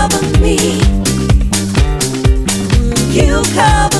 cover me. You cover